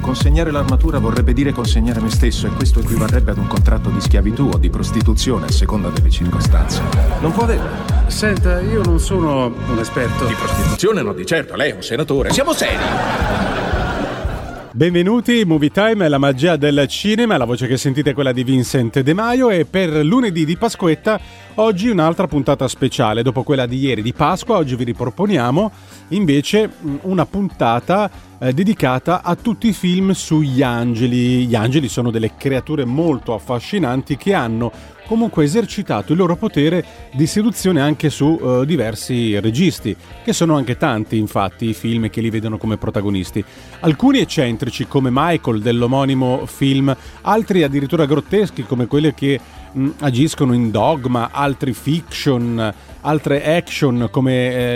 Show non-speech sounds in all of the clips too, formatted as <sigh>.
Consegnare l'armatura vorrebbe dire consegnare me stesso E questo equivarrebbe ad un contratto di schiavitù o di prostituzione A seconda delle circostanze. Non può averlo Senta, io non sono un esperto. Di prostituzione no di certo, lei è un senatore. Siamo seri Benvenuti, Movie Time la magia del cinema, la voce che sentite è quella di Vincent De Maio e per lunedì di Pasquetta oggi un'altra puntata speciale, dopo quella di ieri di Pasqua oggi vi riproponiamo invece una puntata eh, dedicata a tutti i film sugli angeli. Gli angeli sono delle creature molto affascinanti che hanno comunque esercitato il loro potere di seduzione anche su uh, diversi registi, che sono anche tanti infatti i film che li vedono come protagonisti. Alcuni eccentrici come Michael dell'omonimo film, altri addirittura grotteschi come quelli che mh, agiscono in dogma, altri fiction, altre action come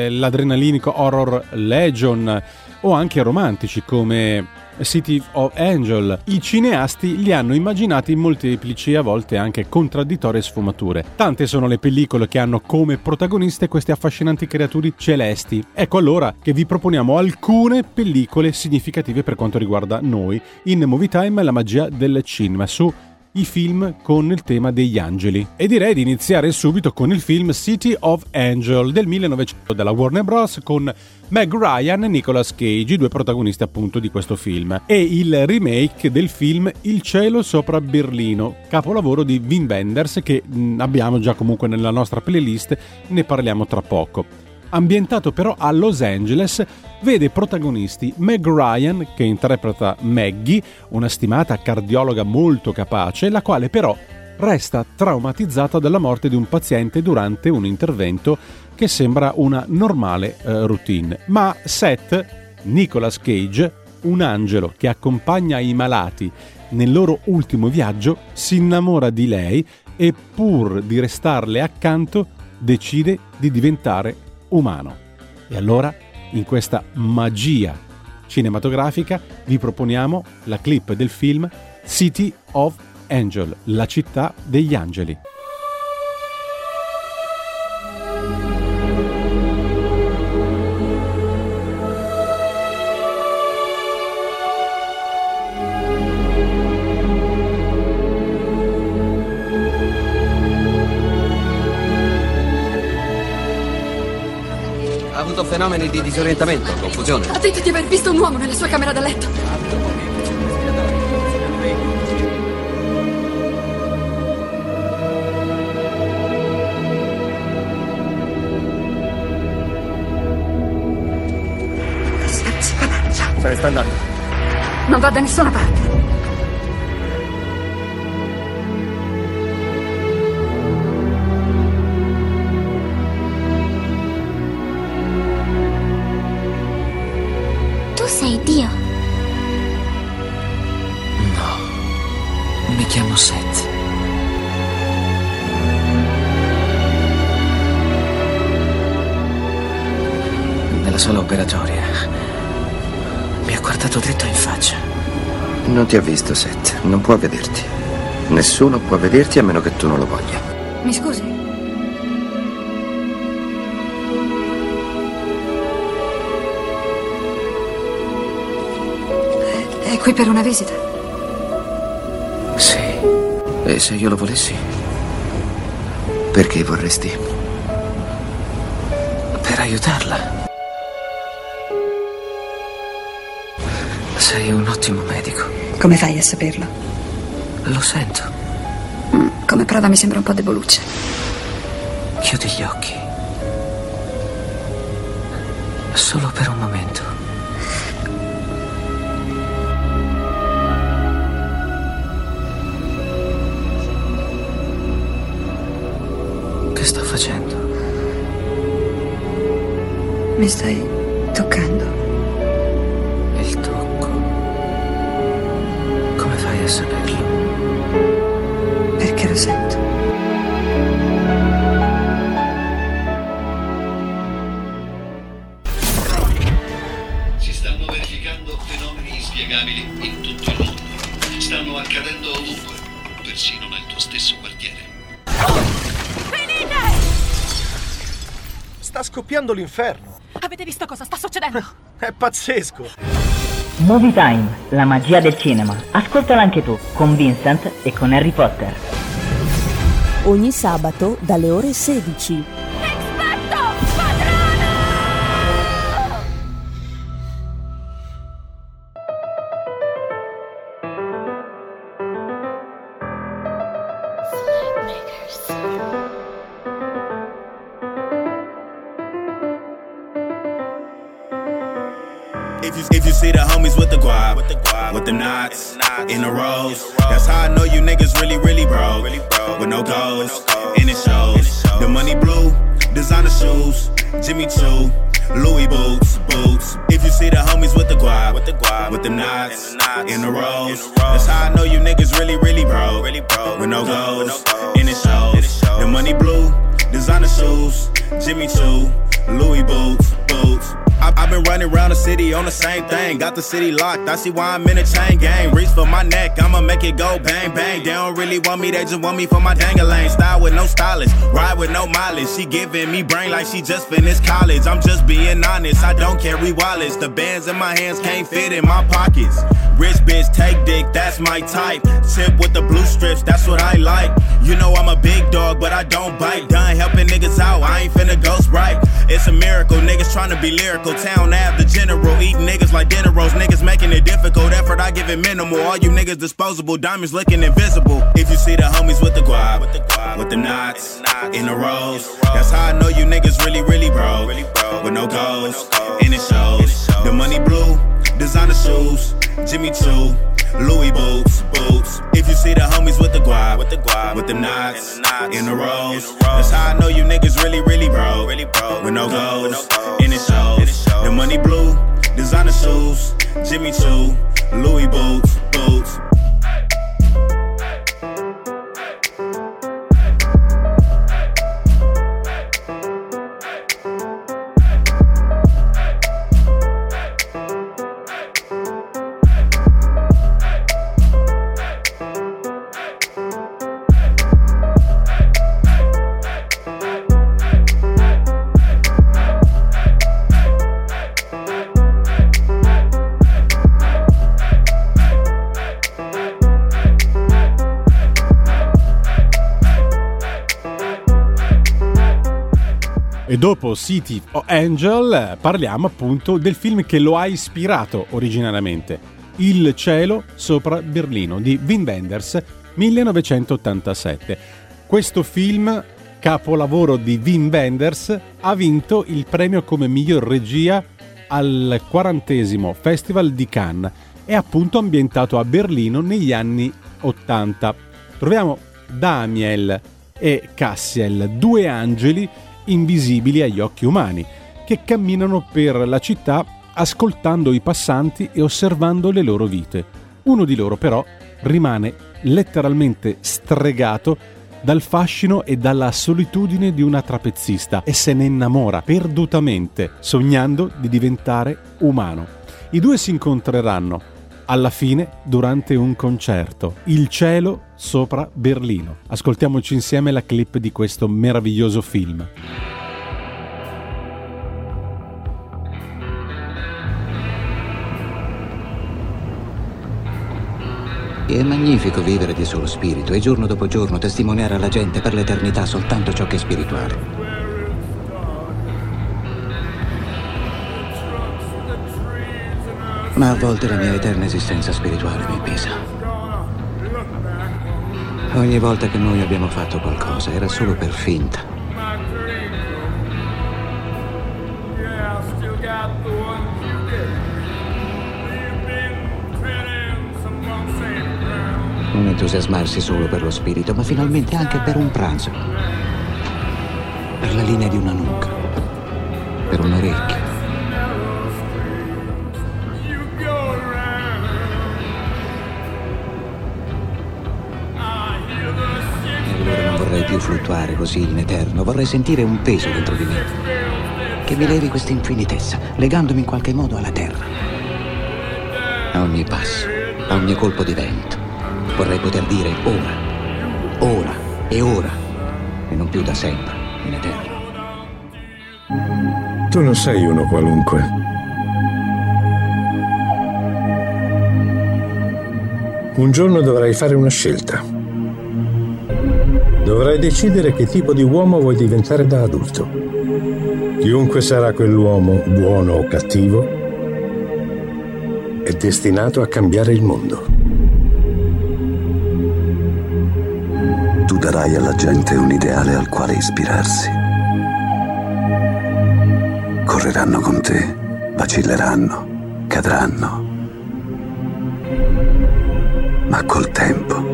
eh, l'adrenalinico horror Legion o anche romantici come City of Angel. I cineasti li hanno immaginati in molteplici e a volte anche contraddittorie sfumature. Tante sono le pellicole che hanno come protagoniste queste affascinanti creature celesti. Ecco allora che vi proponiamo alcune pellicole significative per quanto riguarda noi in Movie Time la magia del cinema su i film con il tema degli angeli. E direi di iniziare subito con il film City of Angel del 1900 della Warner Bros. con Meg Ryan e Nicolas Cage, i due protagonisti appunto di questo film, e il remake del film Il cielo sopra Berlino, capolavoro di Wim Wenders che abbiamo già comunque nella nostra playlist, ne parliamo tra poco ambientato però a Los Angeles, vede protagonisti Meg Ryan, che interpreta Maggie, una stimata cardiologa molto capace, la quale però resta traumatizzata dalla morte di un paziente durante un intervento che sembra una normale uh, routine. Ma Seth, Nicolas Cage, un angelo che accompagna i malati nel loro ultimo viaggio, si innamora di lei e pur di restarle accanto decide di diventare umano. E allora, in questa magia cinematografica, vi proponiamo la clip del film City of Angel, la città degli angeli. Di disorientamento, confusione. Ha detto di aver visto un uomo nella sua camera da letto. Se ne sta andando. Non va da nessuna parte. Non ti ha visto, Seth. Non può vederti. Nessuno può vederti a meno che tu non lo voglia. Mi scusi? È qui per una visita? Sì. E se io lo volessi? Perché vorresti? Per aiutarla. Sei un ottimo medico. Come fai a saperlo? Lo sento. Mm, Come prova mi sembra un po' deboluccia. Chiudi gli occhi. Solo per un momento. Che sto facendo? Mi stai toccando. A saperlo? Perché lo sento. Si stanno verificando fenomeni inspiegabili in tutto il mondo. Stanno accadendo ovunque, persino nel tuo stesso quartiere. Sta scoppiando l'inferno. Avete visto cosa sta succedendo? È pazzesco. Movie Time, la magia del cinema. Ascoltala anche tu, con Vincent e con Harry Potter. Ogni sabato dalle ore 16. Goals, it shows. The money blue, designer shoes, Jimmy Choo, Louis boots, boots. I- I've been running around the city on the same thing. Got the city locked. I see why I'm in a chain gang. Reach for my neck, I'ma make it go bang bang. They don't really want me, they just want me for my dangling. Style with no stylist, ride with no mileage. She giving me brain like she just finished college. I'm just being honest, I don't carry wallets. The bands in my hands can't fit in my pockets. Rich bitch, take dick, that's my type. Tip with the blue strips, that's what I like. You know I'm a big dog, but I don't bite. Done helping niggas out, I ain't finna ghost right. It's a miracle, niggas trying to be lyrical. Town Ave, the general, eating niggas like dinner rolls. Niggas making it difficult, effort I give it minimal. All you niggas disposable, diamonds looking invisible. If you see the homies with the guap, with the, guap, with the knots, in the rows, that's how I know you niggas really, really broke. With no goals, and it shows. The money blue, designer shoes, Jimmy Choo, Louis boots, boots. If you see the homies with the guap, with the guap, with the knots, in the rows, that's how I know you niggas really, really broke. With no goals, and it shows. The money blue, designer shoes, Jimmy Choo, Louis boots, boots. Dopo City of Angel eh, parliamo appunto del film che lo ha ispirato originariamente, Il cielo sopra Berlino di Wim Wenders 1987. Questo film, capolavoro di Wim Wenders, ha vinto il premio come miglior regia al quarantesimo Festival di Cannes. È appunto ambientato a Berlino negli anni 80. Troviamo Daniel e Cassiel, due angeli invisibili agli occhi umani, che camminano per la città ascoltando i passanti e osservando le loro vite. Uno di loro però rimane letteralmente stregato dal fascino e dalla solitudine di una trapezzista e se ne innamora perdutamente, sognando di diventare umano. I due si incontreranno alla fine durante un concerto, Il cielo sopra Berlino. Ascoltiamoci insieme la clip di questo meraviglioso film. È magnifico vivere di solo spirito e giorno dopo giorno testimoniare alla gente per l'eternità soltanto ciò che è spirituale. Ma a volte la mia eterna esistenza spirituale mi pesa. Ogni volta che noi abbiamo fatto qualcosa era solo per finta. Non entusiasmarsi solo per lo spirito, ma finalmente anche per un pranzo. Per la linea di una nuca. Per un orecchio. Più fluttuare così in eterno, vorrei sentire un peso dentro di me. Che mi levi questa infinitezza, legandomi in qualche modo alla terra. A ogni passo, a ogni colpo di vento. Vorrei poter dire ora, ora e ora, e non più da sempre, in eterno. Tu non sei uno qualunque. Un giorno dovrai fare una scelta. Dovrai decidere che tipo di uomo vuoi diventare da adulto. Chiunque sarà quell'uomo, buono o cattivo, è destinato a cambiare il mondo. Tu darai alla gente un ideale al quale ispirarsi. Correranno con te, vacilleranno, cadranno. Ma col tempo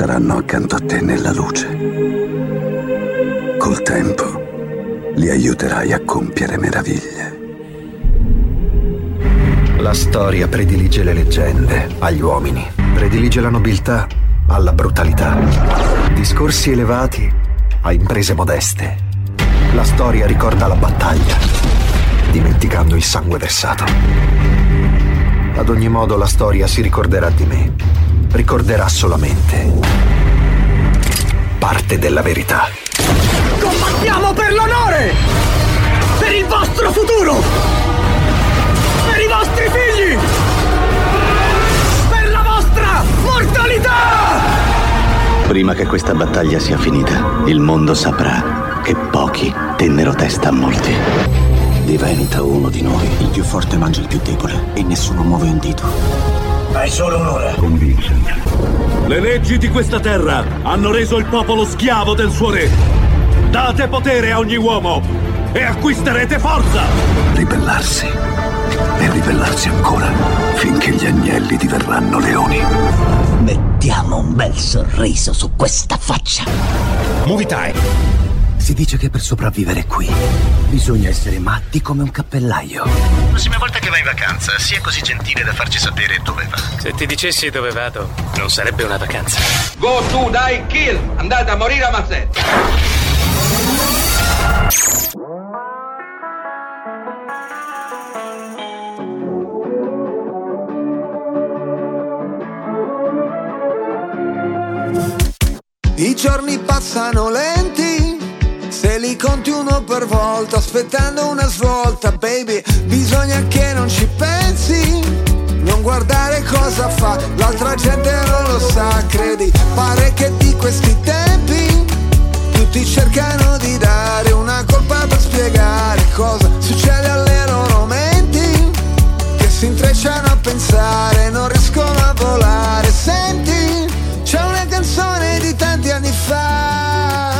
saranno accanto a te nella luce. Col tempo li aiuterai a compiere meraviglie. La storia predilige le leggende agli uomini, predilige la nobiltà alla brutalità, discorsi elevati a imprese modeste. La storia ricorda la battaglia, dimenticando il sangue versato. Ad ogni modo la storia si ricorderà di me, ricorderà solamente parte della verità. Combattiamo per l'onore! Per il vostro futuro! Per i vostri figli! Per la vostra mortalità! Prima che questa battaglia sia finita, il mondo saprà che pochi tennero testa a molti. Diventa uno di noi. Il più forte mangia il più debole e nessuno muove un dito. Hai solo un'ora. Con Vincent. Le leggi di questa terra hanno reso il popolo schiavo del suo re. Date potere a ogni uomo e acquisterete forza! Ribellarsi. E ribellarsi ancora finché gli agnelli diverranno leoni. Mettiamo un bel sorriso su questa faccia. Movie time. Si dice che per sopravvivere qui bisogna essere matti come un cappellaio. La prossima volta che vai in vacanza, sia così gentile da farci sapere dove va. Se ti dicessi dove vado, non sarebbe una vacanza. Go to die kill! Andate a morire a mazzette! I giorni passano lenti, se li conti uno per volta, aspettando una svolta, baby, bisogna che non ci pensi, non guardare cosa fa, l'altra gente non lo sa, credi, pare che di questi tempi tutti cercano di dare una colpa per spiegare cosa succede alle loro menti, che si intrecciano a pensare, non riescono a volare, senti, c'è una canzone di tanti anni fa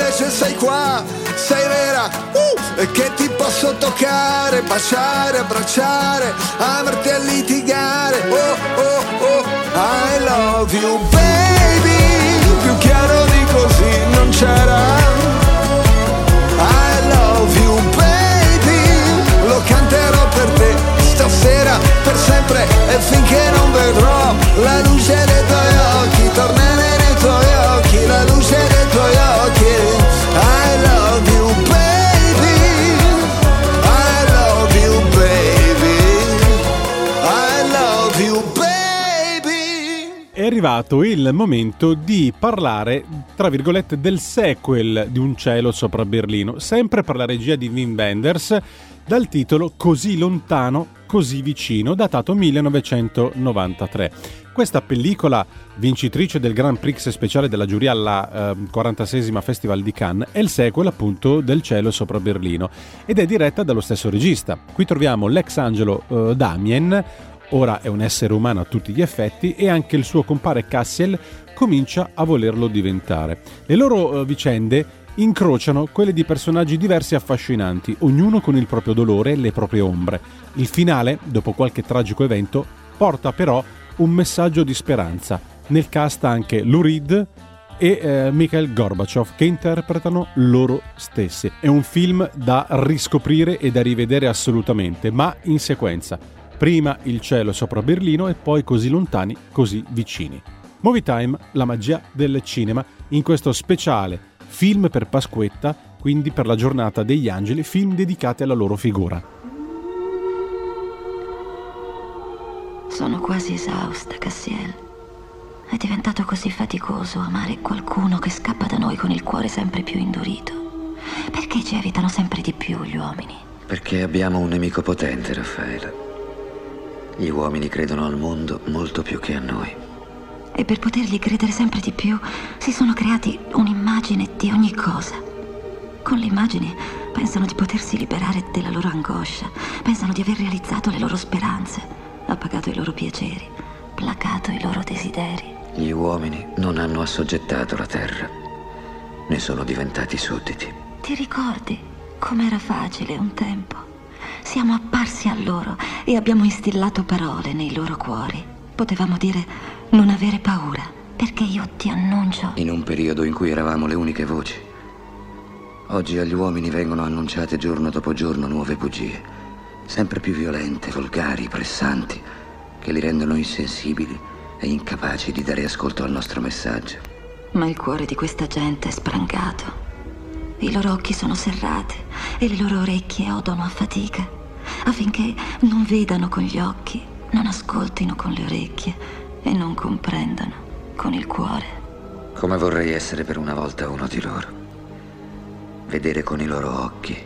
invece sei qua, sei vera, uh, e che ti posso toccare, baciare, abbracciare, amarti e litigare. Oh, oh, oh, I love you baby, più chiaro di così non c'era. Arrivato il momento di parlare, tra virgolette, del sequel di Un cielo sopra Berlino, sempre per la regia di Wim Wenders, dal titolo Così lontano, così vicino, datato 1993. Questa pellicola, vincitrice del Grand Prix speciale della giuria alla eh, 46esima Festival di Cannes, è il sequel appunto del cielo sopra Berlino ed è diretta dallo stesso regista. Qui troviamo l'ex angelo eh, Damien, ora è un essere umano a tutti gli effetti e anche il suo compare Cassiel comincia a volerlo diventare. Le loro eh, vicende incrociano quelle di personaggi diversi e affascinanti, ognuno con il proprio dolore e le proprie ombre. Il finale, dopo qualche tragico evento, porta però un messaggio di speranza. Nel cast anche Lou Reed e eh, Mikhail Gorbachev che interpretano loro stessi. È un film da riscoprire e da rivedere assolutamente, ma in sequenza. Prima il cielo sopra Berlino e poi così lontani, così vicini. Movie Time, la magia del cinema, in questo speciale film per Pasquetta, quindi per la giornata degli angeli, film dedicati alla loro figura. Sono quasi esausta, Cassiel. È diventato così faticoso amare qualcuno che scappa da noi con il cuore sempre più indurito. Perché ci evitano sempre di più gli uomini? Perché abbiamo un nemico potente, Raffaele. Gli uomini credono al mondo molto più che a noi. E per potergli credere sempre di più si sono creati un'immagine di ogni cosa. Con l'immagine pensano di potersi liberare della loro angoscia, pensano di aver realizzato le loro speranze, appagato i loro piaceri, placato i loro desideri. Gli uomini non hanno assoggettato la terra, ne sono diventati sudditi. Ti ricordi com'era facile un tempo? Siamo apparsi a loro e abbiamo instillato parole nei loro cuori. Potevamo dire non avere paura, perché io ti annuncio. In un periodo in cui eravamo le uniche voci. Oggi agli uomini vengono annunciate giorno dopo giorno nuove bugie, sempre più violente, volgari, pressanti, che li rendono insensibili e incapaci di dare ascolto al nostro messaggio. Ma il cuore di questa gente è sprangato. I loro occhi sono serrati e le loro orecchie odono a fatica, affinché non vedano con gli occhi, non ascoltino con le orecchie e non comprendano con il cuore. Come vorrei essere per una volta uno di loro. Vedere con i loro occhi,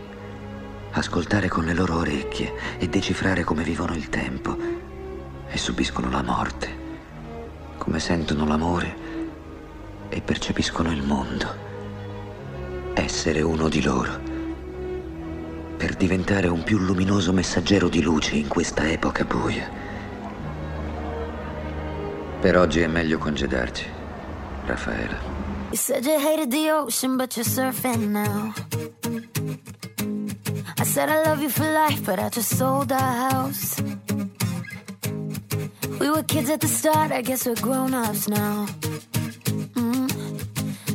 ascoltare con le loro orecchie e decifrare come vivono il tempo e subiscono la morte, come sentono l'amore e percepiscono il mondo. Essere uno di loro per diventare un più luminoso messaggero di luce in questa epoca buia. Per oggi è meglio congedarci, Raffaela. You said you hated the ocean, but you're surfing now. I said I love you for life, but I just sold our house. We were kids at the start, I guess we're grown ups now.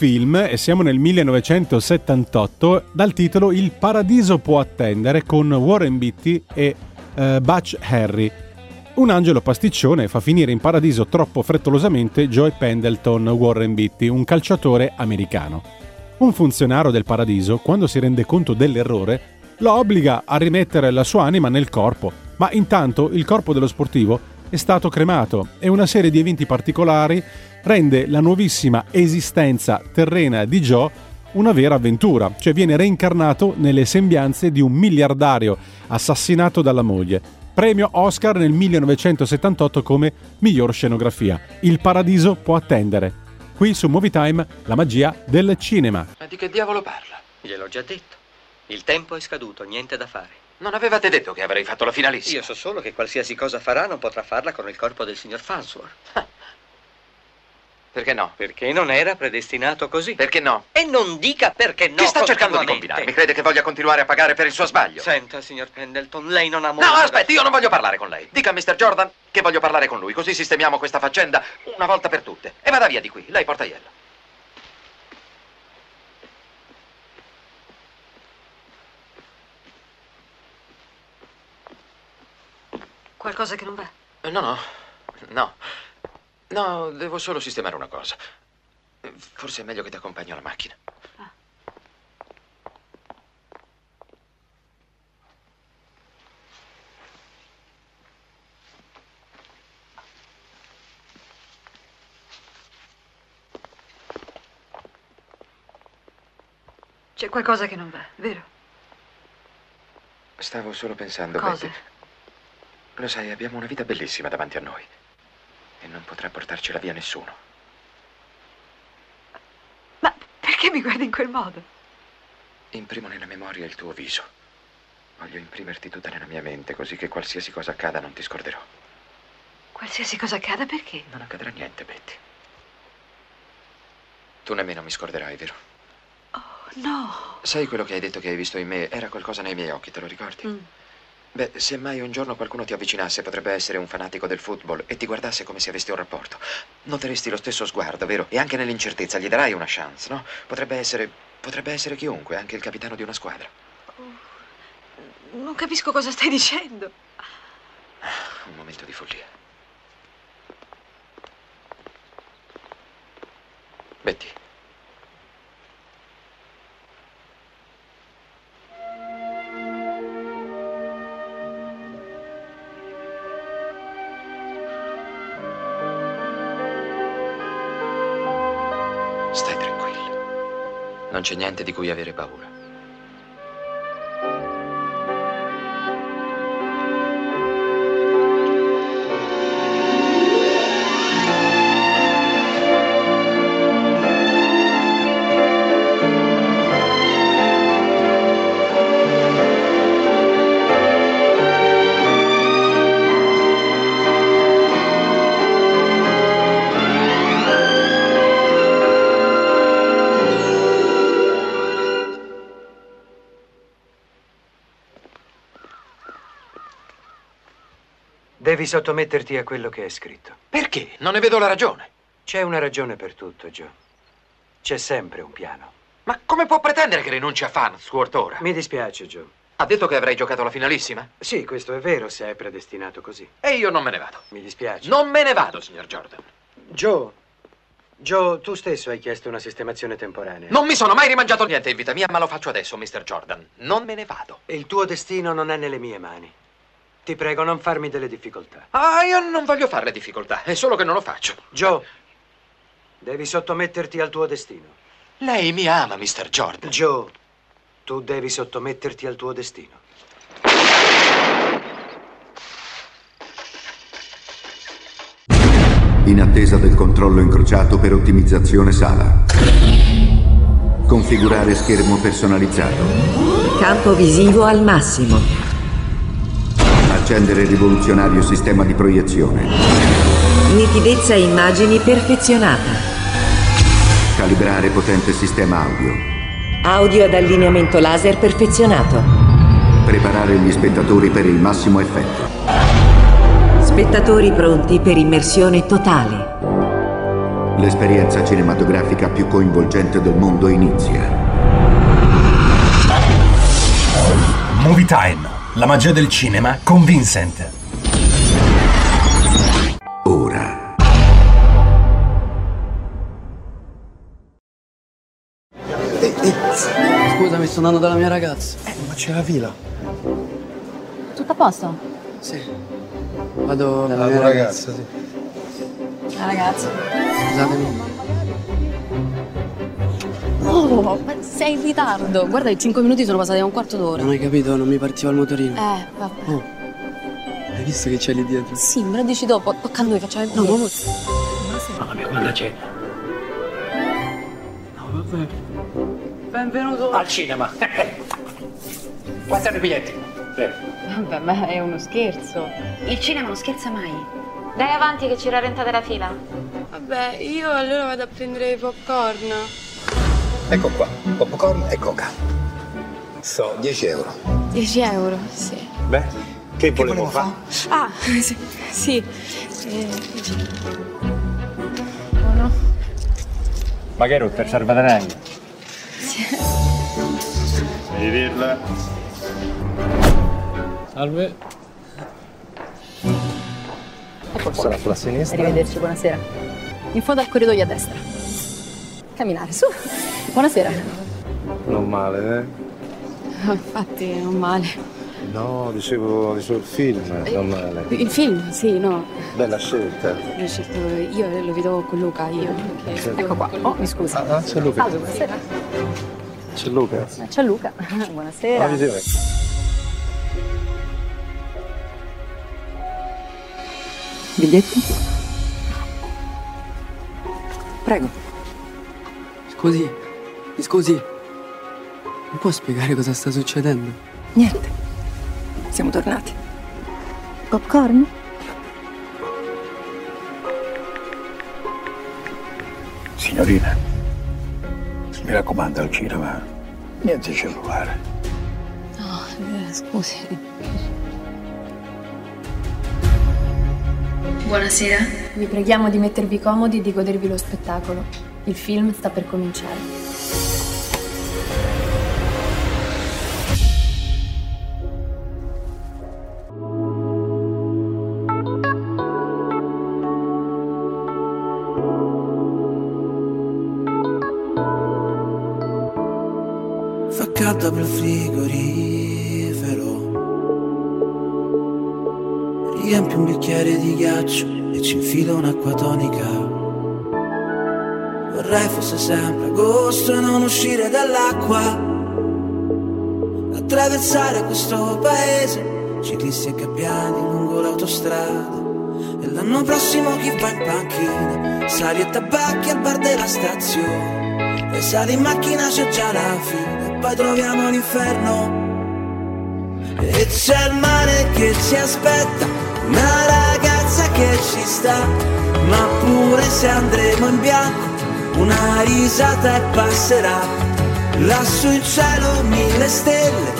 film, e siamo nel 1978, dal titolo Il paradiso può attendere con Warren Beatty e eh, Butch Harry. Un angelo pasticcione fa finire in paradiso troppo frettolosamente Joey Pendleton Warren Beatty, un calciatore americano. Un funzionario del paradiso, quando si rende conto dell'errore, lo obbliga a rimettere la sua anima nel corpo, ma intanto il corpo dello sportivo è stato cremato e una serie di eventi particolari rende la nuovissima esistenza terrena di Joe una vera avventura, cioè viene reincarnato nelle sembianze di un miliardario assassinato dalla moglie. Premio Oscar nel 1978 come miglior scenografia. Il paradiso può attendere. Qui su Movie Time la magia del cinema. Ma di che diavolo parla? Gliel'ho già detto. Il tempo è scaduto, niente da fare. Non avevate detto che avrei fatto la finalissima. Io so solo che qualsiasi cosa farà non potrà farla con il corpo del signor Farnsworth. <laughs> Perché no? Perché non era predestinato così. Perché no? E non dica perché no. Che sta cercando di continuamente. combinare? Mi crede che voglia continuare a pagare per il suo sbaglio? Senta, signor Pendleton, lei non ha No, molto. da- aspetti, io non voglio parlare con lei. Dica a Mr. Jordan che voglio parlare con lui, così sistemiamo questa faccenda una volta per tutte. E vada via di qui, lei porta iello. Qualcosa che non va? Eh, No, no, no. No, devo solo sistemare una cosa. Forse è meglio che ti accompagno alla macchina. C'è qualcosa che non va, vero? Stavo solo pensando, Cosa? Betty. Lo sai, abbiamo una vita bellissima davanti a noi. E non potrà portarcela via nessuno. Perché mi guardi in quel modo? Imprimo nella memoria il tuo viso. Voglio imprimerti tutta nella mia mente, così che qualsiasi cosa accada non ti scorderò. Qualsiasi cosa accada, perché? Non accadrà niente, Betty. Tu nemmeno mi scorderai, vero? No. Sai quello che hai detto che hai visto in me? Era qualcosa nei miei occhi, te lo ricordi? Mm. Beh, se mai un giorno qualcuno ti avvicinasse, potrebbe essere un fanatico del football e ti guardasse come se avessi un rapporto. Noteresti lo stesso sguardo, vero? E anche nell'incertezza gli darai una chance, no? Potrebbe essere. potrebbe essere chiunque, anche il capitano di una squadra. Non capisco cosa stai dicendo. Un momento di follia. Betty. Non c'è niente di cui avere paura. Devi sottometterti a quello che è scritto. Perché? Non ne vedo la ragione. C'è una ragione per tutto, Joe. C'è sempre un piano. Ma come può pretendere che rinunci a Farnsworth ora? Mi dispiace, Joe. Ha detto che avrei giocato la finalissima? Sì, questo è vero se è predestinato così. E io non me ne vado. Mi dispiace. Non me ne vado, signor Jordan. Joe. Joe, tu stesso hai chiesto una sistemazione temporanea. Non mi sono mai rimangiato niente in vita mia, ma lo faccio adesso, Mr. Jordan. Non me ne vado. E il tuo destino non è nelle mie mani. Ti prego, non farmi delle difficoltà. Ah, io non voglio fare le difficoltà, è solo che non lo faccio. Joe, devi sottometterti al tuo destino. Lei mi ama, Mr. Jordan. Joe, tu devi sottometterti al tuo destino. In attesa del controllo incrociato per ottimizzazione sala. Configurare schermo personalizzato. Campo visivo al massimo. Accendere rivoluzionario sistema di proiezione. Nitidezza immagini perfezionata. Calibrare potente sistema audio. Audio ad allineamento laser perfezionato. Preparare gli spettatori per il massimo effetto. Spettatori pronti per immersione totale. L'esperienza cinematografica più coinvolgente del mondo inizia. Movie Time, la magia del cinema con Vincent. Ora. Scusami, sto andando dalla mia ragazza. Ma c'è la fila. Tutto a posto? Sì. Vado dalla La mia ragazza. ragazza, sì. La ragazza. Scusatemi. Oh, ma sei in ritardo. Guarda, i 5 minuti sono passati a un quarto d'ora. Non hai capito, non mi partiva il motorino. Eh, vabbè. Oh. Hai visto che c'è lì dietro? Sì, me lo dici dopo. Tocca a noi, facciamo il No, video. ma... Mamma mia, guarda c'è. No, vabbè. Benvenuto al cinema. <laughs> Quanti sono i biglietti? Prego. Vabbè, ma è uno scherzo. Il cinema non scherza mai. Dai avanti che ci rallentate la fila. Vabbè, io allora vado a prendere i popcorn. Ecco qua, popcorn e coca. So, 10 euro. 10 euro, sì. Beh, che volevo fare? Ah, <laughs> sì. sì. Eh, Buono. Ma che per salvadanaio? Sì. Devi dirla. Salve. Sarà sulla sinistra. Arrivederci, buonasera. In fondo al corridoio a destra. Camminare, su. Buonasera. Non male, eh? Oh, infatti, non male. No, dicevo, dicevo il film, non male. Il film, sì, no. Bella scelta. L'ho scelto io lo vedo con Luca, io. Ok, Ecco qua. Oh, mi scusa. Ah, c'è Luca. Salve, buonasera. C'è Luca. C'è Luca. <laughs> Buonasera. Ah, visione. Biglietti? Prego. Scusi, mi scusi. Mi può spiegare cosa sta succedendo? Niente. Siamo tornati. Popcorn? Signorina, mi raccomando al cinema, niente cellulare. No, eh, scusi. Buonasera. Vi preghiamo di mettervi comodi e di godervi lo spettacolo. Il film sta per cominciare. Un'acqua tonica. Vorrei fosse sempre agosto e non uscire dall'acqua. Attraversare questo paese Ciclisti e gabbiani lungo l'autostrada. E l'anno prossimo chi va in panchina? Sali e tabacchi al bar della stazione. E sali in macchina c'è già la fine. E poi troviamo l'inferno. E c'è il mare che ci aspetta. Ragazza che ci sta Ma pure se andremo in bianco Una risata e passerà. Lassù in cielo mille stelle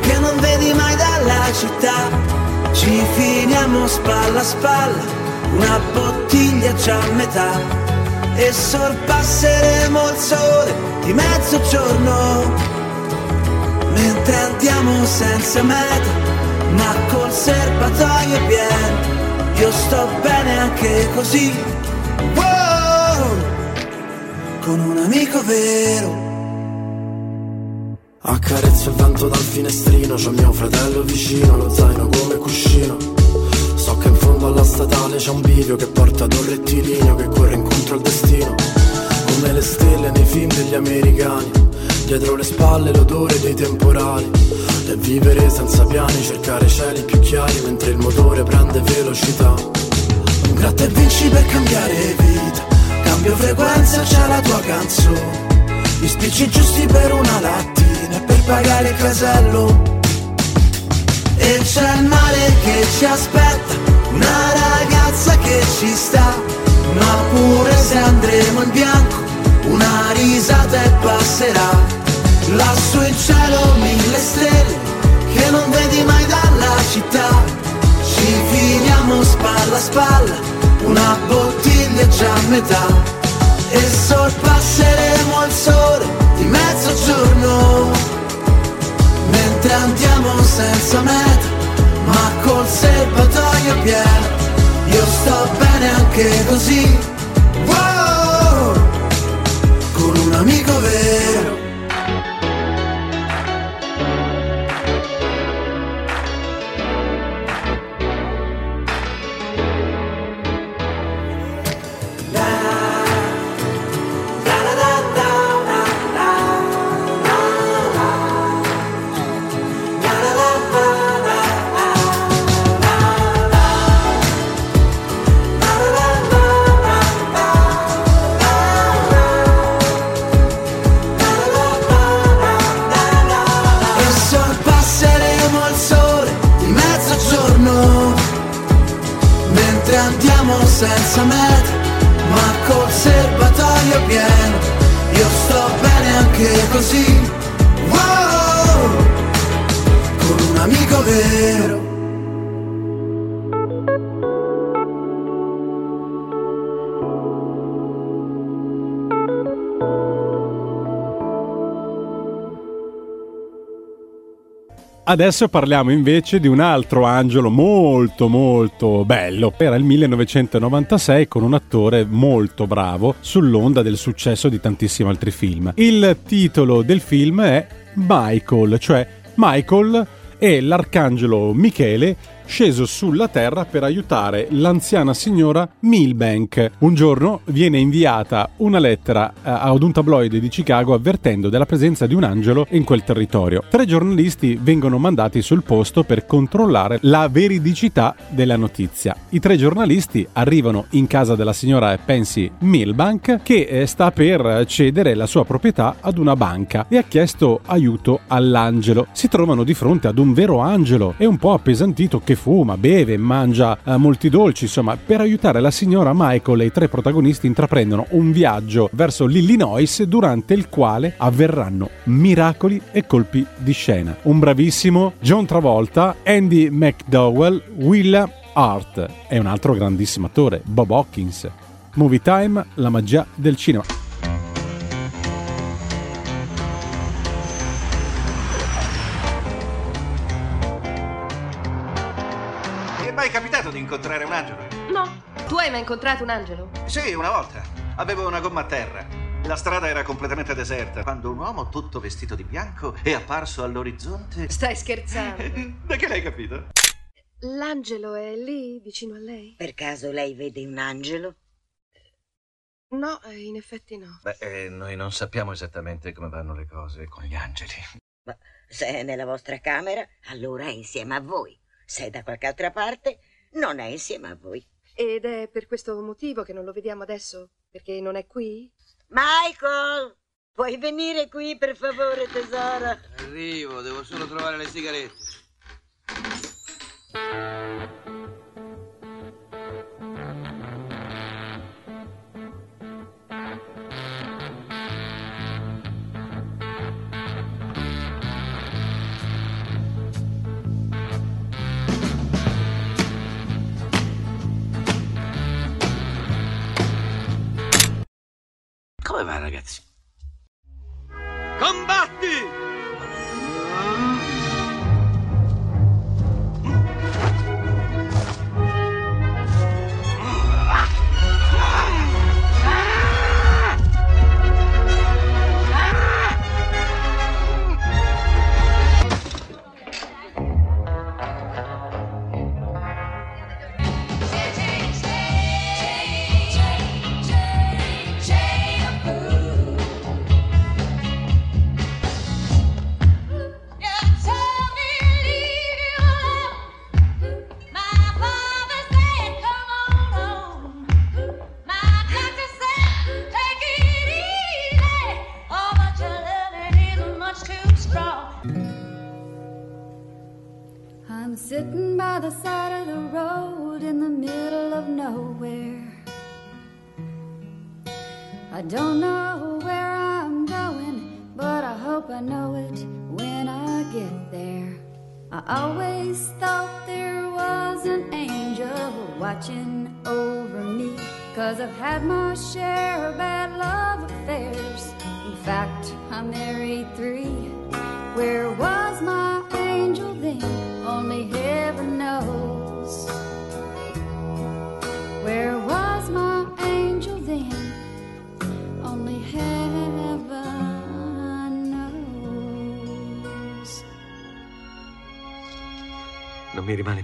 Che non vedi mai dalla città. Ci finiamo spalla a spalla Una bottiglia già a metà. E sorpasseremo il sole di mezzogiorno. Mentre andiamo senza meta ma col serbatoio pieno io sto bene anche così wow, con un amico vero Accarezzo il vento dal finestrino, c'ho mio fratello vicino, lo zaino come cuscino. So che in fondo alla statale c'è un bivio che porta ad un rettilineo che corre incontro al destino. Come le stelle nei film degli americani, dietro le spalle l'odore dei temporali. E vivere senza piani, cercare cieli più chiari mentre il motore prende velocità. un gratta e vinci per cambiare vita. Cambio frequenza c'è la tua canzone. Gli spicci giusti per una lattina e per pagare il casello. E c'è il mare che ci aspetta una ragazza che ci sta. Ma pure se andremo in bianco una risata e passerà lassù in cielo mille stelle che non vedi mai dalla città. Ci finiamo spalla a spalla una bottiglia già a metà. E sorpasseremo il sole di mezzogiorno. Mentre andiamo senza meta ma col serbatoio pieno. Io sto bene anche così. Wow, con un amico vero senza meta ma col serbatoio pieno. Io sto bene anche così. Wow, con un amico vero Adesso parliamo invece di un altro angelo molto molto bello. Era il 1996 con un attore molto bravo sull'onda del successo di tantissimi altri film. Il titolo del film è Michael, cioè Michael è l'arcangelo Michele sceso sulla terra per aiutare l'anziana signora Milbank. Un giorno viene inviata una lettera eh, ad un tabloide di Chicago avvertendo della presenza di un angelo in quel territorio. Tre giornalisti vengono mandati sul posto per controllare la veridicità della notizia. I tre giornalisti arrivano in casa della signora Pansy Milbank che eh, sta per cedere la sua proprietà ad una banca e ha chiesto aiuto all'angelo. Si trovano di fronte ad un vero angelo e un po' appesantito che fuma, beve, mangia eh, molti dolci, insomma, per aiutare la signora Michael e i tre protagonisti intraprendono un viaggio verso l'Illinois durante il quale avverranno miracoli e colpi di scena. Un bravissimo John Travolta, Andy McDowell, Willa Hart e un altro grandissimo attore, Bob Hawkins. Movie Time, la magia del cinema. Incontrare un angelo? No. Tu hai mai incontrato un angelo? Sì, una volta. Avevo una gomma a terra. La strada era completamente deserta quando un uomo tutto vestito di bianco è apparso all'orizzonte. Stai scherzando. <laughs> Da che l'hai capito? L'angelo è lì, vicino a lei? Per caso lei vede un angelo? No, eh, in effetti no. Beh, eh, noi non sappiamo esattamente come vanno le cose con gli angeli. Ma se è nella vostra camera, allora è insieme a voi. Se è da qualche altra parte, non è insieme a voi. Ed è per questo motivo che non lo vediamo adesso? Perché non è qui? Michael, puoi venire qui per favore, tesoro? Arrivo, devo solo trovare le sigarette. Va, ragazzi? Combatti!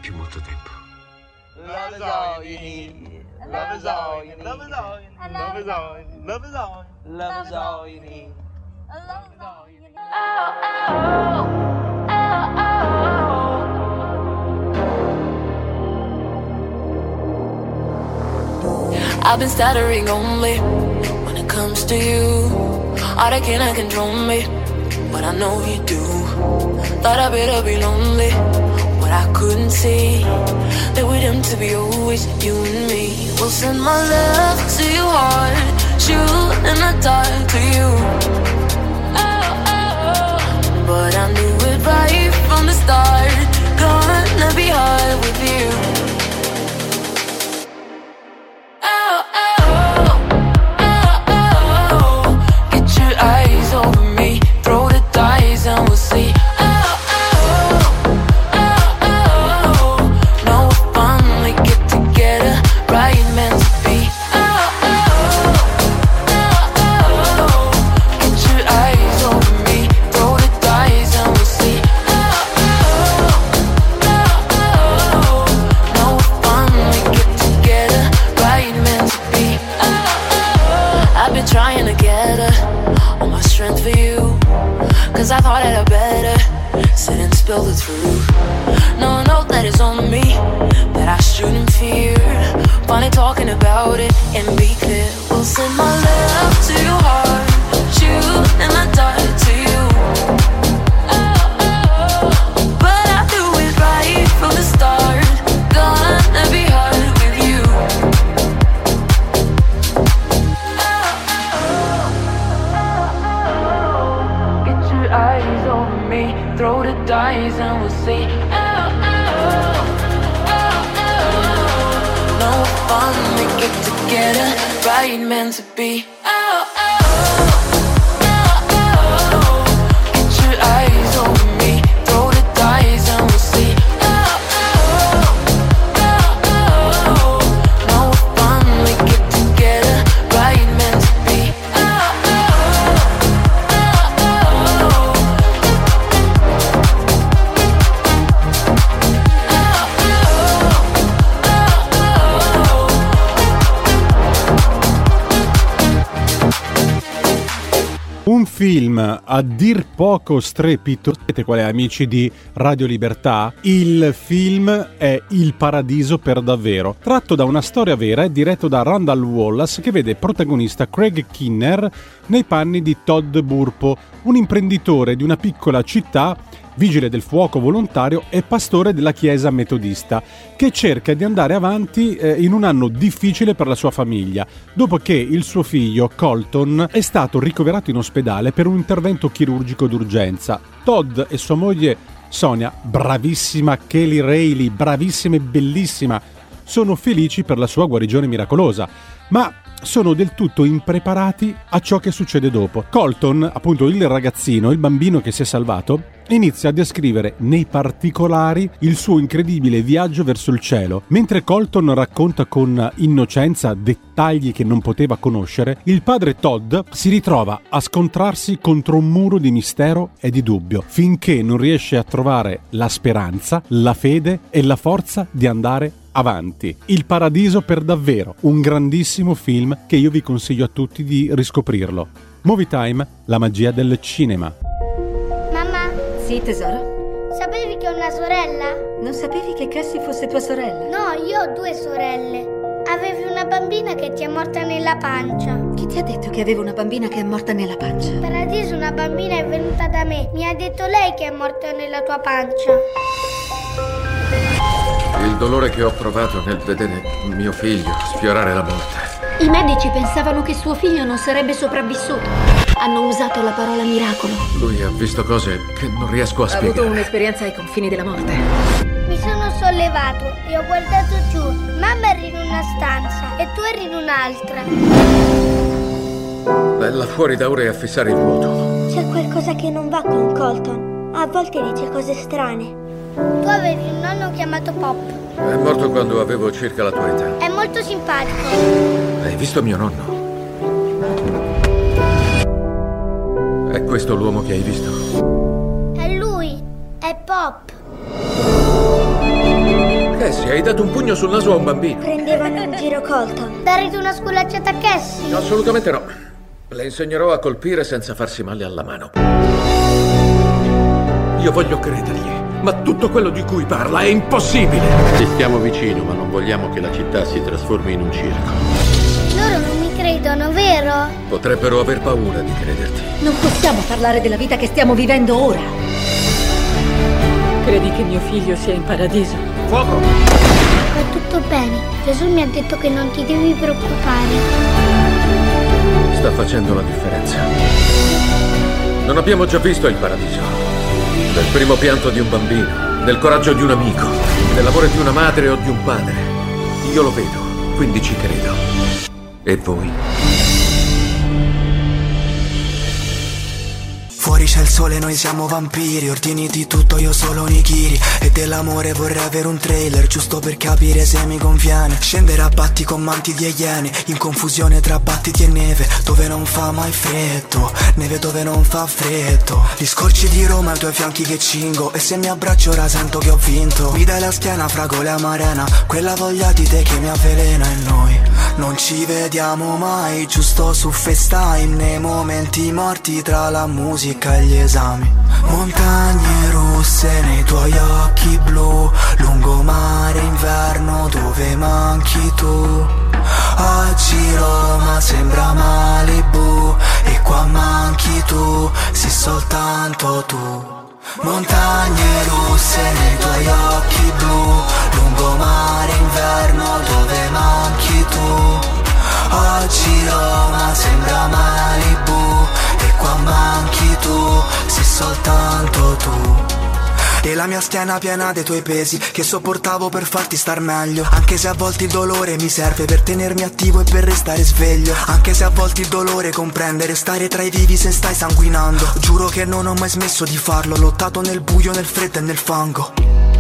Non mi rimane più molto tempo. Love is all you need. Love is all you need. Love is all you need. Love is all you need. Love is all. Love is all you need. I've been stuttering only when it comes to you. All that cannot control me, but I know you do. Thought I better be lonely, but I couldn't see that we're doomed to be always you and me. We'll send my love to your heart, shoot in the dark to you. Oh, oh, oh. But I knew it right from the start. Gonna be hard with you. Eyes on me, throw the dice and we'll see. Oh, oh, oh, oh, oh. No fun, we get together, right meant to be. Film a dir poco strepito. Sapete qual è, amici di Radio Libertà? Il film è Il paradiso per davvero. Tratto da una storia vera e diretto da Randall Wallace che vede protagonista Craig Kinner nei panni di Todd Burpo, un imprenditore di una piccola città vigile del fuoco volontario e pastore della chiesa metodista, che cerca di andare avanti eh, in un anno difficile per la sua famiglia, dopo che il suo figlio Colton è stato ricoverato in ospedale per un intervento chirurgico d'urgenza. Todd e sua moglie Sonia, bravissima Kelly Rayleigh, bravissima e bellissima, sono felici per la sua guarigione miracolosa, ma sono del tutto impreparati a ciò che succede dopo. Colton, appunto il ragazzino, il bambino che si è salvato, inizia a descrivere nei particolari il suo incredibile viaggio verso il cielo. Mentre Colton racconta con innocenza dettagli che non poteva conoscere, il padre Todd si ritrova a scontrarsi contro un muro di mistero e di dubbio, finché non riesce a trovare la speranza, la fede e la forza di andare avanti. Il paradiso per davvero, un grandissimo film che io vi consiglio a tutti di riscoprirlo. Movie Time, la magia del cinema. Sì, tesoro? sapevi che ho una sorella? Non sapevi che Cassie fosse tua sorella? No, io ho due sorelle. Avevi una bambina che ti è morta nella pancia. Chi ti ha detto che avevo una bambina che è morta nella pancia? In paradiso una bambina è venuta da me. Mi ha detto lei che è morta nella tua pancia. Il dolore che ho provato nel vedere mio figlio sfiorare la morte. I medici pensavano che suo figlio non sarebbe sopravvissuto. Hanno usato la parola miracolo. Lui ha visto cose che non riesco a Ha avuto spiegare. un'esperienza ai confini della morte. Mi sono sollevato e ho guardato giù. Mamma era in una stanza e tu eri in un'altra. Là fuori da ore a fissare il vuoto. C'è qualcosa che non va con Colton. A volte dice cose strane. Tu avevi un nonno chiamato Pop. È morto quando avevo circa la tua età. È molto simpatico. Hai visto mio nonno? Questo l'uomo che hai visto? È lui. È Pop. Cassie, hai dato un pugno sul naso a un bambino. Prendevano in giro Colton. Darete una sculacciata a Cassie? Assolutamente no. Le insegnerò a colpire senza farsi male alla mano. Io voglio credergli, ma tutto quello di cui parla è impossibile. Ti stiamo vicino, ma non vogliamo che la città si trasformi in un circo. Credono, vero? Potrebbero aver paura di crederti. Non possiamo parlare della vita che stiamo vivendo ora. Credi che mio figlio sia in paradiso? Fuoco! Va tutto bene. Gesù mi ha detto che non ti devi preoccupare. Sta facendo la differenza. Non abbiamo già visto il paradiso. Del primo pianto di un bambino, del coraggio di un amico, dell'amore di una madre o di un padre. Io lo vedo, quindi ci credo. E voi? Fuori c'è il sole, noi siamo vampiri Ordini di tutto, io solo nigiri E dell'amore vorrei avere un trailer Giusto per capire se mi conviene. Scendere a batti con manti di iene In confusione tra battiti e neve Dove non fa mai freddo Neve dove non fa freddo. Gli scorci di Roma ai tuoi fianchi che cingo E se mi abbraccio ora sento che ho vinto. Mi dai la schiena, fragole amarena Quella voglia di te che mi avvelena E noi. Non ci vediamo mai, giusto su FaceTime Nei momenti morti tra la musica e gli esami. Montagne rosse nei tuoi occhi blu. Lungomare inverno dove manchi tu? Oggi Roma sembra Malibu. E qua manchi tu, sei soltanto tu. Montagne russe nei tuoi occhi blu. Lungomare inverno dove manchi tu? Oggi Roma sembra Malibu Qua manchi tu, sei soltanto tu. E la mia schiena piena dei tuoi pesi Che sopportavo per farti star meglio. Anche se a volte il dolore mi serve per tenermi attivo e per restare sveglio. Anche se a volte il dolore comprende Restare tra i vivi se stai sanguinando. Giuro che non ho mai smesso di farlo lottato nel buio, nel freddo e nel fango.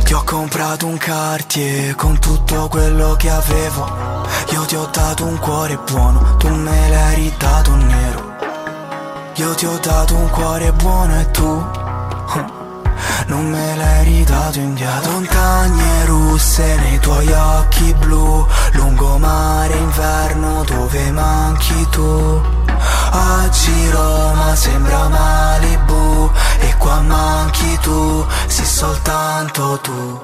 Ti ho comprato un Cartier con tutto quello che avevo. Io ti ho dato un cuore buono, tu me l'hai ridato nero Io ti ho dato un cuore buono e tu non me l'hai ridato indietro. Montagne russe nei tuoi occhi blu Lungomare inverno dove manchi tu. Oggi Roma sembra Malibu E qua manchi tu, sei soltanto tu.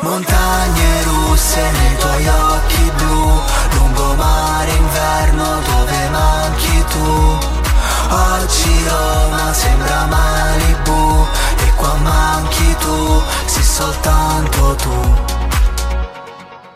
Montagne russe nei tuoi occhi blu Lungomare inverno dove manchi tu Oggi Roma sembra Malibu E qua manchi tu, sei soltanto tu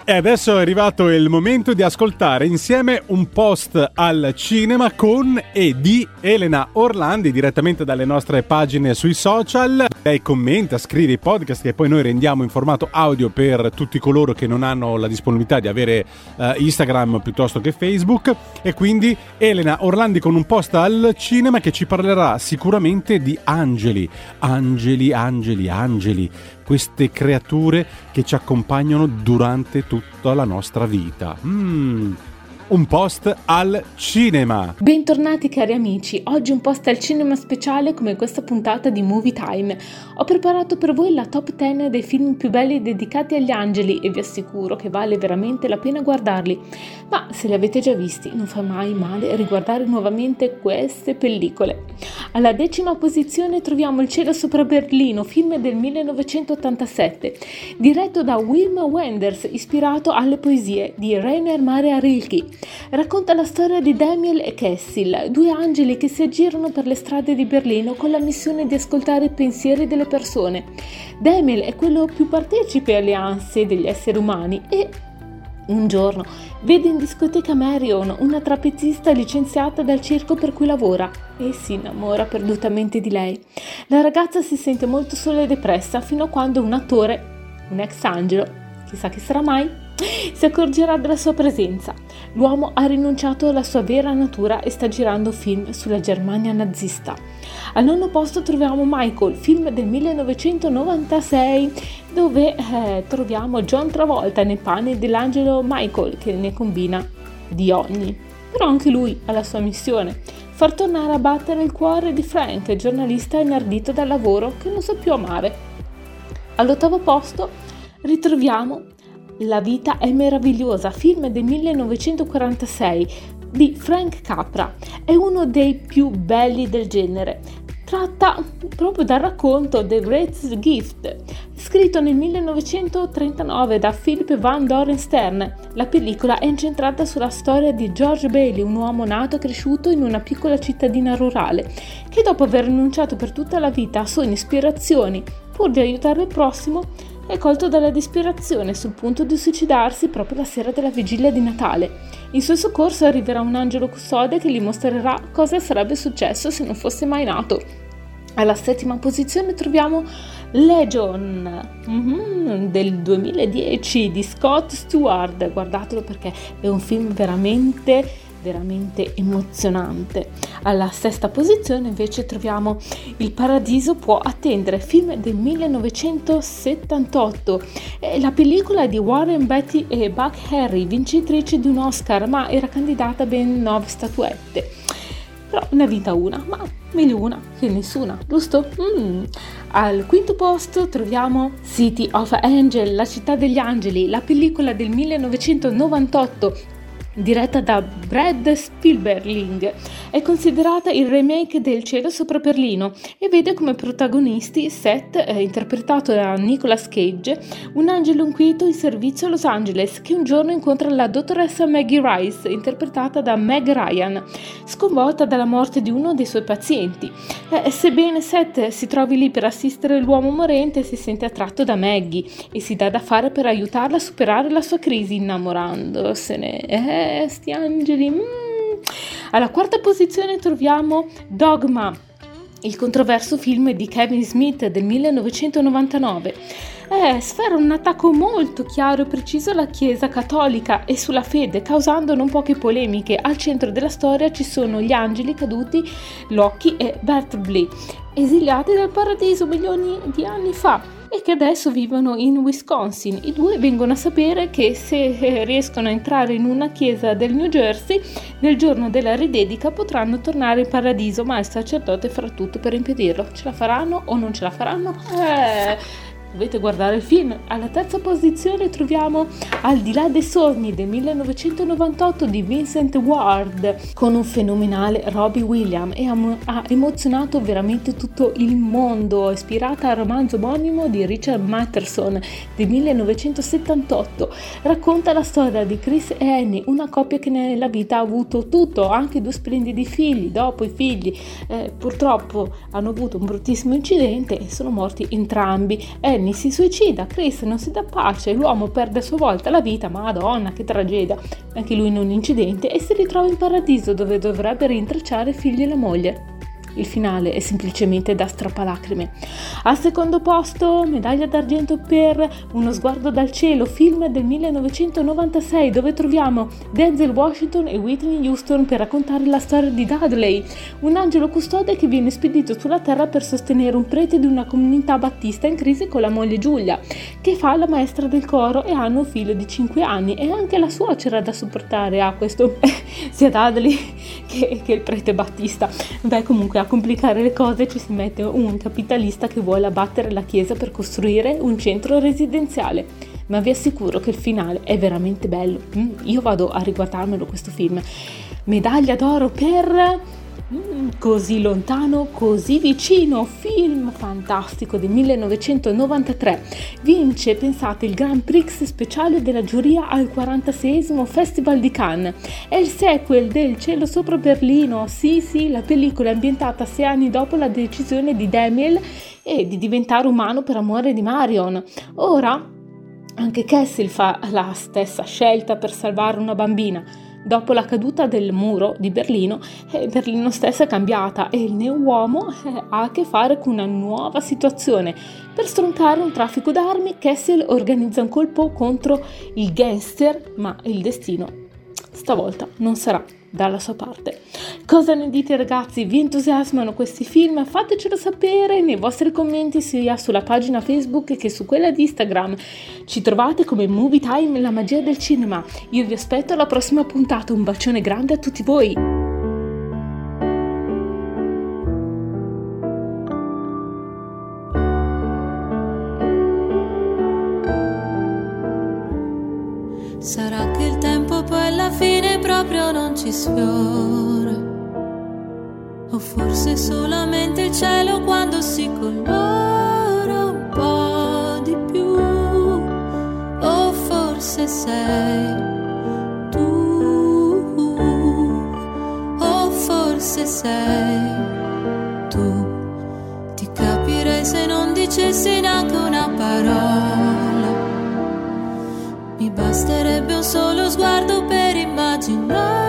E adesso è arrivato il momento di ascoltare insieme un post al cinema con e di Elena Orlandi direttamente dalle nostre pagine sui social. Lei commenta, scrive i podcast che poi noi rendiamo in formato audio per tutti coloro che non hanno la disponibilità di avere eh, Instagram piuttosto che Facebook. E quindi Elena Orlandi con un post al cinema che ci parlerà sicuramente di angeli. Angeli, angeli, angeli queste creature che ci accompagnano durante tutta la nostra vita. Mm, un post al cinema. Bentornati cari amici, oggi un post al cinema speciale come questa puntata di Movie Time. Ho preparato per voi la top 10 dei film più belli dedicati agli angeli e vi assicuro che vale veramente la pena guardarli. Ma se li avete già visti, non fa mai male riguardare nuovamente queste pellicole. Alla decima posizione troviamo Il cielo sopra Berlino, film del 1987, diretto da Wim Wenders, ispirato alle poesie di Rainer Maria Rilke. Racconta la storia di Daniel e Kessil, due angeli che si aggirano per le strade di Berlino con la missione di ascoltare i pensieri delle persone. Daniel è quello più partecipe alle ansie degli esseri umani e un giorno vede in discoteca Marion una trapezista licenziata dal circo per cui lavora e si innamora perdutamente di lei. La ragazza si sente molto sola e depressa fino a quando un attore, un ex angelo, chissà chi sarà mai, si accorgerà della sua presenza. L'uomo ha rinunciato alla sua vera natura e sta girando film sulla Germania nazista. Al nono posto troviamo Michael, film del 1996, dove eh, troviamo John Travolta nei panni dell'angelo Michael che ne combina di ogni. Però anche lui ha la sua missione, far tornare a battere il cuore di Frank, giornalista inardito dal lavoro che non sa più amare. All'ottavo posto ritroviamo La vita è meravigliosa, film del 1946 di Frank Capra. È uno dei più belli del genere. Tratta proprio dal racconto The Great Gift, scritto nel 1939 da Philip Van Doren Stern. La pellicola è incentrata sulla storia di George Bailey, un uomo nato e cresciuto in una piccola cittadina rurale, che dopo aver rinunciato per tutta la vita a sogni e ispirazioni pur di aiutare il prossimo, è colto dalla disperazione sul punto di suicidarsi proprio la sera della vigilia di Natale. In suo soccorso arriverà un angelo custode che gli mostrerà cosa sarebbe successo se non fosse mai nato. Alla settima posizione troviamo Legion mm-hmm, del 2010 di Scott Stewart. Guardatelo perché è un film veramente veramente emozionante. Alla sesta posizione invece troviamo Il paradiso può attendere, film del 1978. È la pellicola di Warren Betty e Buck Harry, vincitrice di un Oscar, ma era candidata a ben nove statuette. Però ne ha vinta una, ma meglio una che nessuna, giusto? Mm. Al quinto posto troviamo City of Angel, la città degli angeli, la pellicola del 1998 diretta da Brad Spielberling. È considerata il remake del Cielo sopra Berlino e vede come protagonisti Seth, eh, interpretato da Nicolas Cage, un angelo inquieto in servizio a Los Angeles che un giorno incontra la dottoressa Maggie Rice, interpretata da Meg Ryan, sconvolta dalla morte di uno dei suoi pazienti. Eh, sebbene Seth si trovi lì per assistere l'uomo morente, si sente attratto da Maggie e si dà da fare per aiutarla a superare la sua crisi innamorandosene. Eh, sti angeli. mm. Alla quarta posizione troviamo Dogma, il controverso film di Kevin Smith del 1999. Eh, sfera un attacco molto chiaro e preciso alla Chiesa cattolica e sulla fede, causando non poche polemiche. Al centro della storia ci sono gli angeli caduti, Loki e Bert Blee, esiliati dal paradiso milioni di anni fa e che adesso vivono in Wisconsin. I due vengono a sapere che se eh, riescono a entrare in una chiesa del New Jersey, nel giorno della ridedica potranno tornare in paradiso, ma il sacerdote farà tutto per impedirlo. Ce la faranno o non ce la faranno? Eh, dovete guardare il film. Alla terza posizione troviamo Al di là dei sogni del 1998 di Vincent Ward con un fenomenale Robbie Williams e ha, emozionato veramente tutto il mondo, ispirata al romanzo omonimo di Richard Matterson del 1978. Racconta la storia di Chris e Annie, una coppia che nella vita ha avuto tutto, anche due splendidi figli. Dopo i figli eh, purtroppo hanno avuto un bruttissimo incidente e sono morti entrambi. Annie si suicida, Chris non si dà pace, l'uomo perde a sua volta la vita, madonna che tragedia, anche lui in un incidente e si ritrova in paradiso dove dovrebbe rintracciare figli e la moglie. Il finale è semplicemente da strappalacrime. Al secondo posto, medaglia d'argento per Uno sguardo dal cielo, film del 1996, dove troviamo Denzel Washington e Whitney Houston per raccontare la storia di Dudley, un angelo custode che viene spedito sulla terra per sostenere un prete di una comunità battista in crisi con la moglie Giulia, che fa la maestra del coro e hanno un figlio di 5 anni e anche la suocera da supportare a questo <laughs> sia Dudley che, che il prete battista. Beh, comunque a complicare le cose ci si mette un capitalista che vuole abbattere la chiesa per costruire un centro residenziale. Ma vi assicuro che il finale è veramente bello. Mm, Io vado a riguardarmelo questo film. Medaglia d'oro per Mm, Così lontano, così vicino, film fantastico del 1993. Vince, pensate, il Grand Prix speciale della giuria al 46esimo Festival di Cannes. È il sequel del Cielo sopra Berlino. Sì, sì, la pellicola è ambientata sei anni dopo la decisione di Demiel e di diventare umano per amore di Marion. Ora anche Kessel fa la stessa scelta per salvare una bambina. Dopo la caduta del muro di Berlino, eh, Berlino stessa è cambiata e il neo-uomo eh, ha a che fare con una nuova situazione. Per stroncare un traffico d'armi, Kessel organizza un colpo contro il gangster, ma il destino stavolta non sarà dalla sua parte. Cosa ne dite ragazzi? Vi entusiasmano questi film? Fatecelo sapere nei vostri commenti sia sulla pagina Facebook che su quella di Instagram. Ci trovate come Movie Time, la magia del cinema. Io vi aspetto alla prossima puntata. Un bacione grande a tutti voi. Proprio non ci sfiora. O forse solamente il cielo quando si colora un po' di più. O forse sei tu. O forse sei tu. Ti capirei se non dicessi neanche una parola. Mi basterebbe un solo sguardo per imaginar.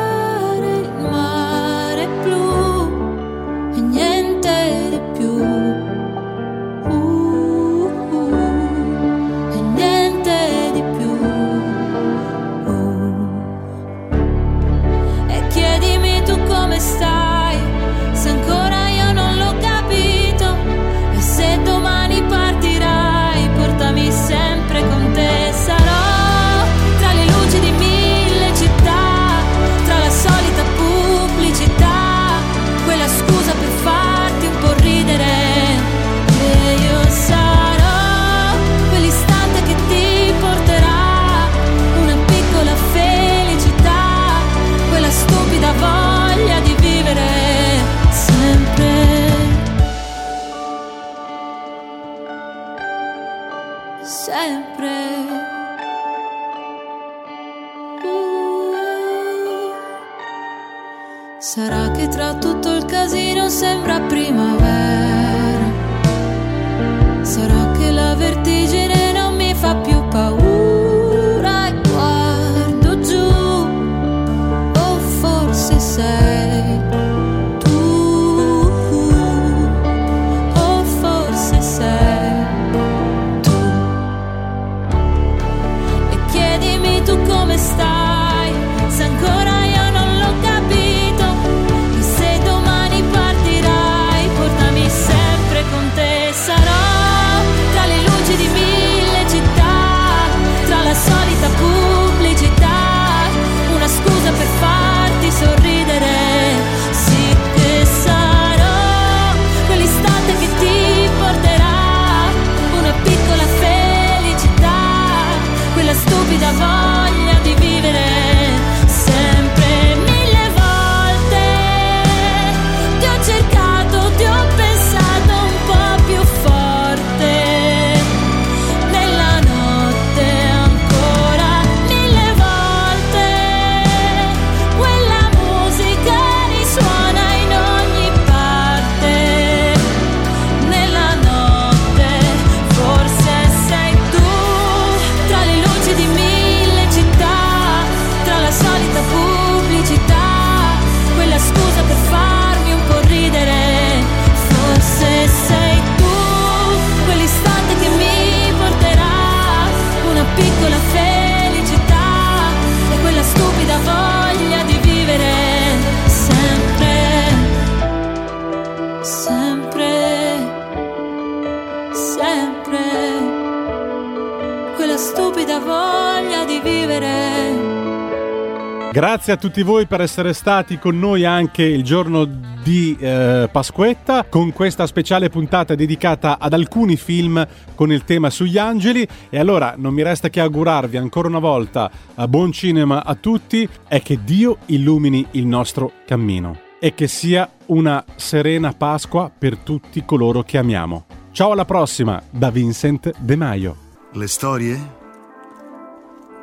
Grazie a tutti voi per essere stati con noi anche il giorno di eh, Pasquetta con questa speciale puntata dedicata ad alcuni film con il tema sugli angeli e allora non mi resta che augurarvi ancora una volta a buon cinema a tutti e che Dio illumini il nostro cammino e che sia una serena Pasqua per tutti coloro che amiamo. Ciao alla prossima da Vincent De Maio. Le storie?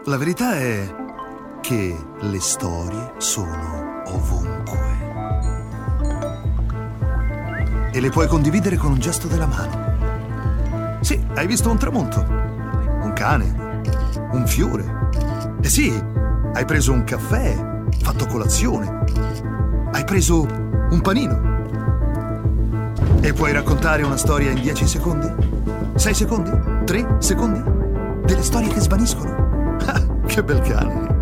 La verità è che le storie sono ovunque. E le puoi condividere con un gesto della mano. Sì, hai visto un tramonto, un cane, un fiore. E sì, hai preso un caffè, fatto colazione. Hai preso un panino. E puoi raccontare una storia in 10 secondi? 6 secondi? 3 secondi? Delle storie che svaniscono. <laughs> Ah, che bel cane.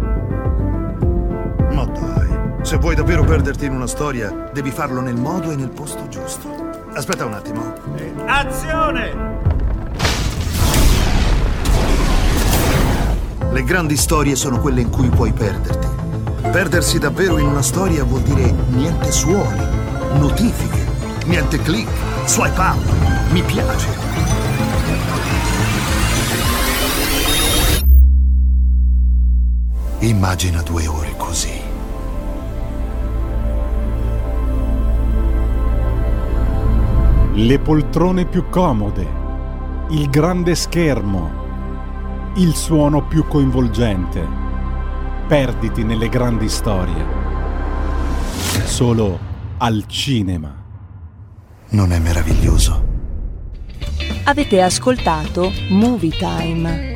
Se vuoi davvero perderti in una storia, devi farlo nel modo e nel posto giusto. Aspetta un attimo. Azione! Le grandi storie sono quelle in cui puoi perderti. Perdersi davvero in una storia vuol dire niente suoni, notifiche, niente click, swipe up, mi piace. Immagina due ore così. Le poltrone più comode, il grande schermo, il suono più coinvolgente. Perditi nelle grandi storie. Solo al cinema. Non è meraviglioso? Avete ascoltato Movie Time.